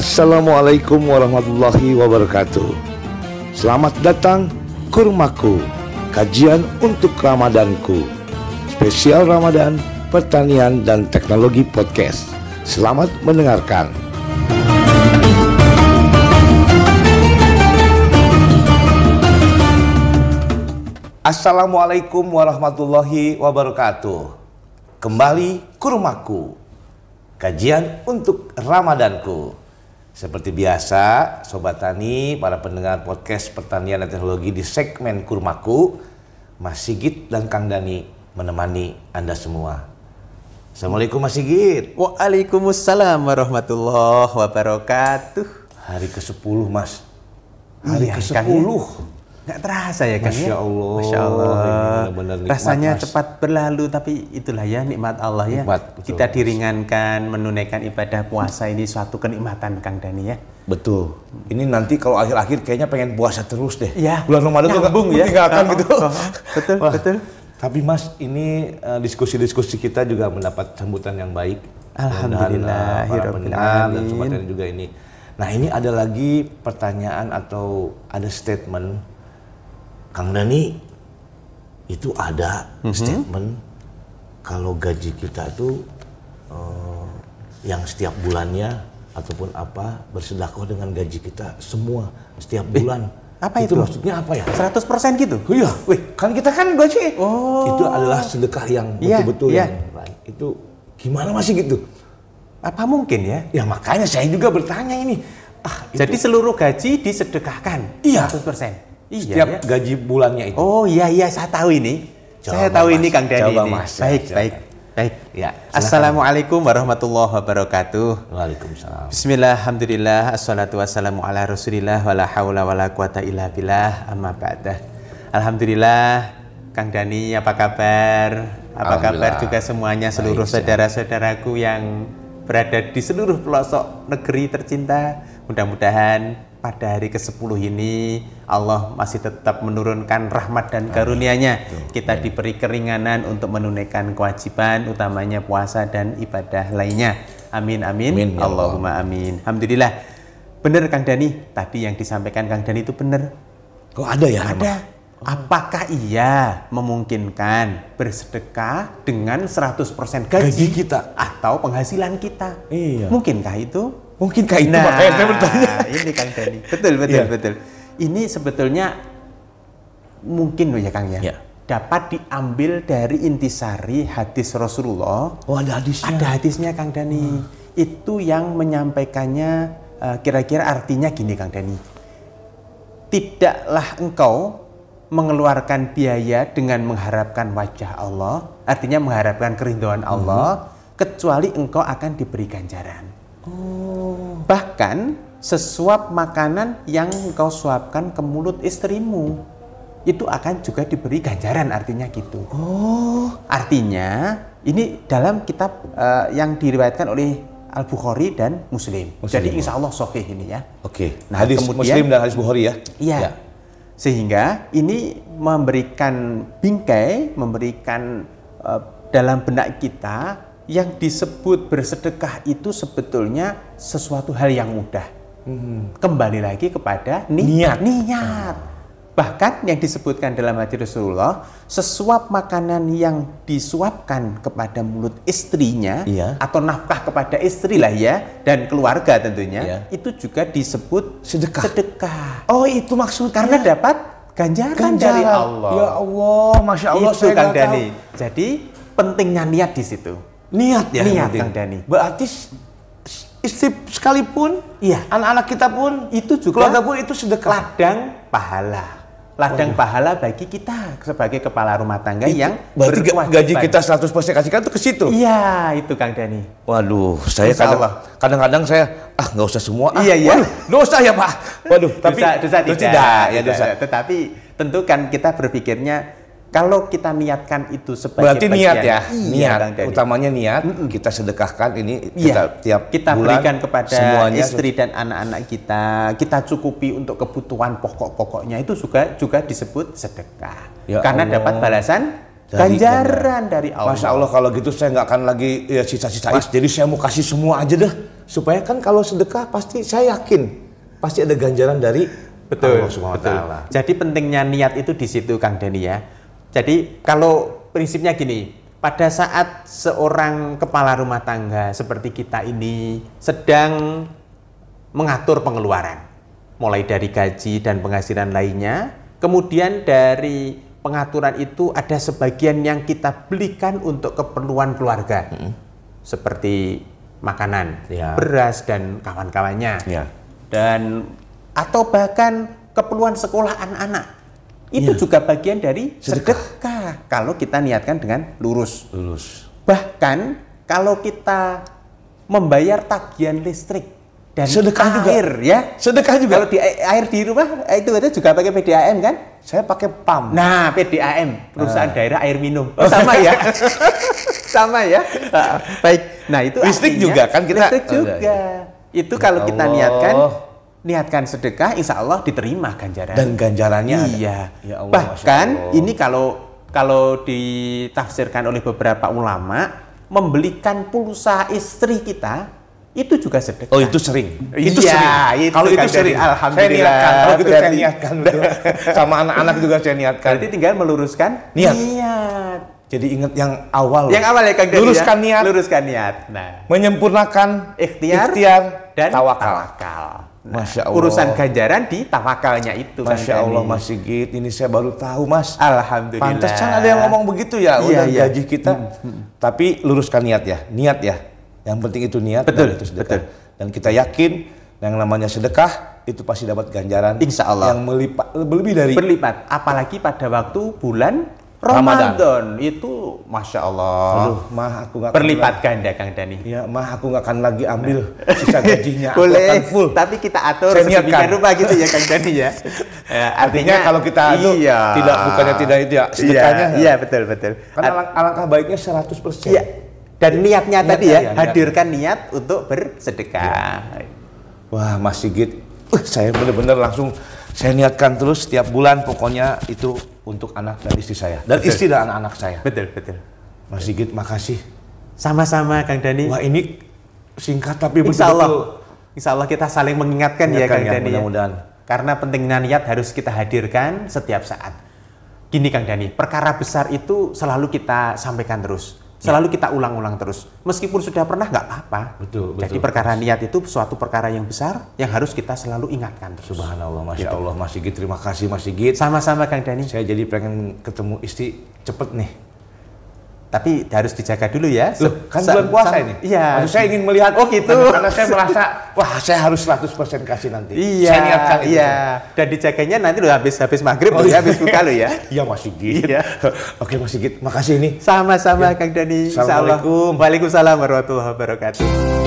Assalamualaikum warahmatullahi wabarakatuh. Selamat datang Kurmaku, kajian untuk Ramadanku. Spesial Ramadan, pertanian dan teknologi podcast. Selamat mendengarkan. Assalamualaikum warahmatullahi wabarakatuh. Kembali Kurmaku, kajian untuk Ramadanku. Seperti biasa, Sobat Tani, para pendengar podcast pertanian dan teknologi di segmen Kurmaku, Mas Sigit dan Kang Dani menemani Anda semua. Assalamualaikum Mas Sigit. Waalaikumsalam warahmatullahi wabarakatuh. Hari ke-10 Mas. Hari Iya, ke-10. Ya. Nggak terasa ya kan Masya ya? Allah, Masya Allah. ini benar-benar nikmat, Rasanya Mas. cepat berlalu tapi itulah ya nikmat Allah ya. Nikmat, betul, Kita diringankan menunaikan ibadah puasa ini suatu kenikmatan Kang Dani ya. Betul. Ini nanti kalau akhir-akhir kayaknya pengen puasa terus deh. Iya. Bulan Ramadan tuh nggak ya. tinggalkan Oh, gitu. oh, oh. Betul, betul. Tapi Mas, ini eh, diskusi-diskusi kita juga mendapat sambutan yang baik. Mudah-mudahan, eh, para pendengar dan sobat juga ini. Nah ini ada lagi pertanyaan atau ada statement Kang Dani itu ada Mhm. statement kalau gaji kita itu eh, yang setiap bulannya ataupun apa bersedekah dengan gaji kita semua setiap bulan. apa itu? itu? maksudnya apa ya? 100% gitu? Oh iya, wih, kan kita kan gaji. Oh. Itu adalah sedekah yang Iya, betul-betul iya. yang baik. Itu gimana masih gitu? Apa mungkin ya? Ya makanya saya juga bertanya ini. Ah, itu Jadi seluruh gaji disedekahkan? Iya. 100%? Iya setiap ya. gaji bulannya itu. Oh iya iya saya tahu ini. Coba, saya tahu Mas. ini Kang Dani Coba, ini. Mas. Baik baik baik. Ya, silakan. Assalamualaikum warahmatullahi wabarakatuh. Waalaikumsalam. Bismillah, alhamdulillah, assalatu wassalamu ala rasulillah, wala hawla wala quwata illa billah, amma ba'dah. Alhamdulillah, Kang Dani apa kabar? Apa kabar juga semuanya seluruh saudara-saudaraku yang berada di seluruh pelosok negeri tercinta. Mudah-mudahan pada hari ke-10 ini Allah masih tetap menurunkan rahmat dan karunia-Nya. Kita diberi keringanan untuk menunaikan kewajiban utamanya puasa dan ibadah lainnya. Amin amin. Amin, ya Allah. Allahumma amin. Alhamdulillah. Benar Kang Dani, tadi yang disampaikan Kang Dani itu benar. Kok ada ya? Ada. Apakah iya memungkinkan bersedekah dengan 100% gaji, Gaji kita. atau penghasilan kita? Iya. Mungkinkah itu? Mungkinkah itu makanya saya bertanya? ini Kang Dani. Betul, betul, Iya. betul. Ini sebetulnya mungkin loh ya Kang ya. Iya. Dapat diambil dari intisari hadis Rasulullah Oh ada hadisnya. ada hadisnya Kang Dani. Itu yang menyampaikannya eh, kira-kira artinya gini Kang Dani. Tidaklah engkau mengeluarkan biaya dengan mengharapkan wajah Allah, artinya mengharapkan keridhaan Allah, kecuali engkau akan diberi ganjaran. Bahkan sesuap makanan yang engkau suapkan ke mulut istrimu, itu akan juga diberi ganjaran artinya gitu. Oh. Artinya ini dalam kitab eh, yang diriwayatkan oleh Al Bukhari dan Muslim. Muslim. Jadi insya Allah sahih ini ya. Oke. Nah, hadis kemudian- Muslim dan hadis Bukhari ya? Iya. Ya. Sehingga ini memberikan bingkai, memberikan eh, dalam benak kita yang disebut bersedekah itu sebetulnya sesuatu hal yang mudah. Kembali lagi kepada ni- Hmm. Niat. niat. Bahkan yang disebutkan dalam hadis Rasulullah, sesuap makanan yang disuapkan kepada mulut istrinya Iya. atau nafkah kepada istri lah ya dan keluarga tentunya, Iya. itu juga disebut Sedekah. sedekah. Oh itu maksudnya. Karena dapat ganjaran, Ganjaran. dari Allah. Ya Allah, masya Allah itu saya Kang tahu. Dani. Jadi pentingnya niat di situ. Niat ya. Niat. Kang Dani. Berarti istri sekalipun, Iya. anak-anak kita pun, Itu juga keluarga pun itu sedekah. Ladang pahala. Ladang pahala bagi kita sebagai kepala rumah tangga Itu yang berarti gaji kita 100% kasihkan itu ke situ. Iya, itu Kang Dani. Waduh, saya kadang-kadang saya ah nggak usah semua. Ah, Iya, iya. Waduh, dosa ya Pak. Waduh, tapi dosa, dosa tidak, tidak, ya tidak. dosa. Tetapi tentu kan kita berpikirnya kalau kita niatkan itu sebagai Berarti niat bagian- ya, Iya, niat. Kang Dani. Utamanya niat. Kita sedekahkan ini Iya, kita tiap kita bulan berikan kepada semuanya istri dan anak-anak kita, kita cukupi untuk kebutuhan pokok-pokoknya itu juga juga disebut sedekah. Ya Karena Allah. dapat balasan Dari ganjaran dari Allah. Masya Allah kalau gitu saya nggak akan lagi ya, sisa-sisa is. Jadi saya mau kasih semua aja deh. supaya kan kalau sedekah pasti saya yakin pasti ada ganjaran dari Betul. Allah Subhanahu betul. Jadi pentingnya niat itu di situ Kang Dani ya. Jadi kalau prinsipnya gini, pada saat seorang kepala rumah tangga seperti kita ini sedang mengatur pengeluaran, mulai dari gaji dan penghasilan lainnya, kemudian dari pengaturan itu ada sebagian yang kita belikan untuk keperluan keluarga, seperti makanan, Ya. beras dan kawan-kawannya Ya. dan atau bahkan keperluan sekolah anak-anak itu juga bagian dari Sedekah. sedekah. kalau kita niatkan dengan lurus. Lulus. Bahkan kalau kita membayar tagihan listrik dan Sedekah juga. air ya. Sedekah juga. Kalau di air di rumah eh, itu itu juga pakai PDAM kan? Saya pakai pam. Nah, PDAM, perusahaan Ah. daerah air minum. Oh, sama ya. sama ya. Ah, Baik. Nah, itu Listrik artinya- juga kan kita- Listrik Oh, juga. iya, Itu Ya kalau kita niatkan niatkan sedekah, insya Allah diterima ganjaran. Dan ganjarannya ada. Iya. Ya Allah, Bahkan Allah. ini kalau kalau ditafsirkan oleh beberapa ulama membelikan pulsa istri kita itu juga sedekah. Oh itu sering. Iya, itu sering. itu Kalau itu sering. Alhamdulillah. Saya niatkan. Kalau gitu saya niatkan. Sama anak-anak juga saya niatkan. Berarti tinggal meluruskan Niat. niat. Jadi ingat yang awal. Yang awal ya Kang ya? Luruskan niat. Luruskan niat. Nah, Menyempurnakan ikhtiar, dan dan tawakal. tawakal. Nah, Masya Allah. Urusan ganjaran di tawakalnya itu Masya Allah. Mas Sigit, ini saya baru tahu Mas. Alhamdulillah. Pantesan ada yang ngomong begitu ya, Iya, udah iya. gaji kita. Tapi luruskan niat ya, niat ya. Yang penting itu niat Betul, dan itu sedekah. betul. Dan kita yakin yang namanya sedekah itu pasti dapat ganjaran Insya Allah. yang melipat lebih dari berlipat apalagi pada waktu bulan Ramadan. Ramadan, itu masya Allah Aduh, mah aku nggak akan berlipat ganda Kang Dani Ya, mah aku nggak akan lagi ambil sisa gajinya. Aku boleh akan full. tapi kita atur sedemikian rupa gitu ya Kang Dani ya Ya, Artinya kalau kita itu iya. tidak bukannya tidak itu ya, sedekahnya. iya, iya betul betul Kan alang- alangkah baiknya 100%. iya dan niatnya tadi Niatnya, ya iya, hadirkan niat untuk bersedekah Wah, Mas Sigit, uh, saya benar-benar langsung saya niatkan terus setiap bulan pokoknya itu untuk anak dan istri saya dan istri dan anak-anak saya. betul betul Mas Sigit, makasih. sama-sama Kang Dani Wah, ini singkat tapi Insya Allah Insya Allah kita saling mengingatkan ya Kang ya, Dani ya. mudah-mudahan. Karena pentingnya niat harus kita hadirkan setiap saat. Gini Kang Dani, perkara besar itu selalu kita sampaikan terus. Selalu kita ulang-ulang terus. Meskipun sudah pernah nggak apa-apa. Betul, Jadi betul. perkara niat itu suatu perkara yang besar yang harus kita selalu ingatkan terus. Subhanallah, Masya Allah, Mas Sigit, terima kasih Mas Sigit. Sama-sama Kang Dani. Saya jadi pengen ketemu istri cepet nih. Tapi harus dijaga dulu ya. Loh, kan bulan puasa sa- ini. Iya. Maksud saya ingin melihat. Oh gitu. Karena saya merasa, wah saya harus 100% kasih nanti. Iya, Saya niatkan itu. iya. Dan dijaganya nanti udah habis habis maghrib Oh, ya, iya. habis buka lo ya. Iya Mas Sigit. Iya. Oke Mas Sigit, makasih ini. Sama-sama Kang Dani. Assalamualaikum. Waalaikumsalam warahmatullahi wabarakatuh.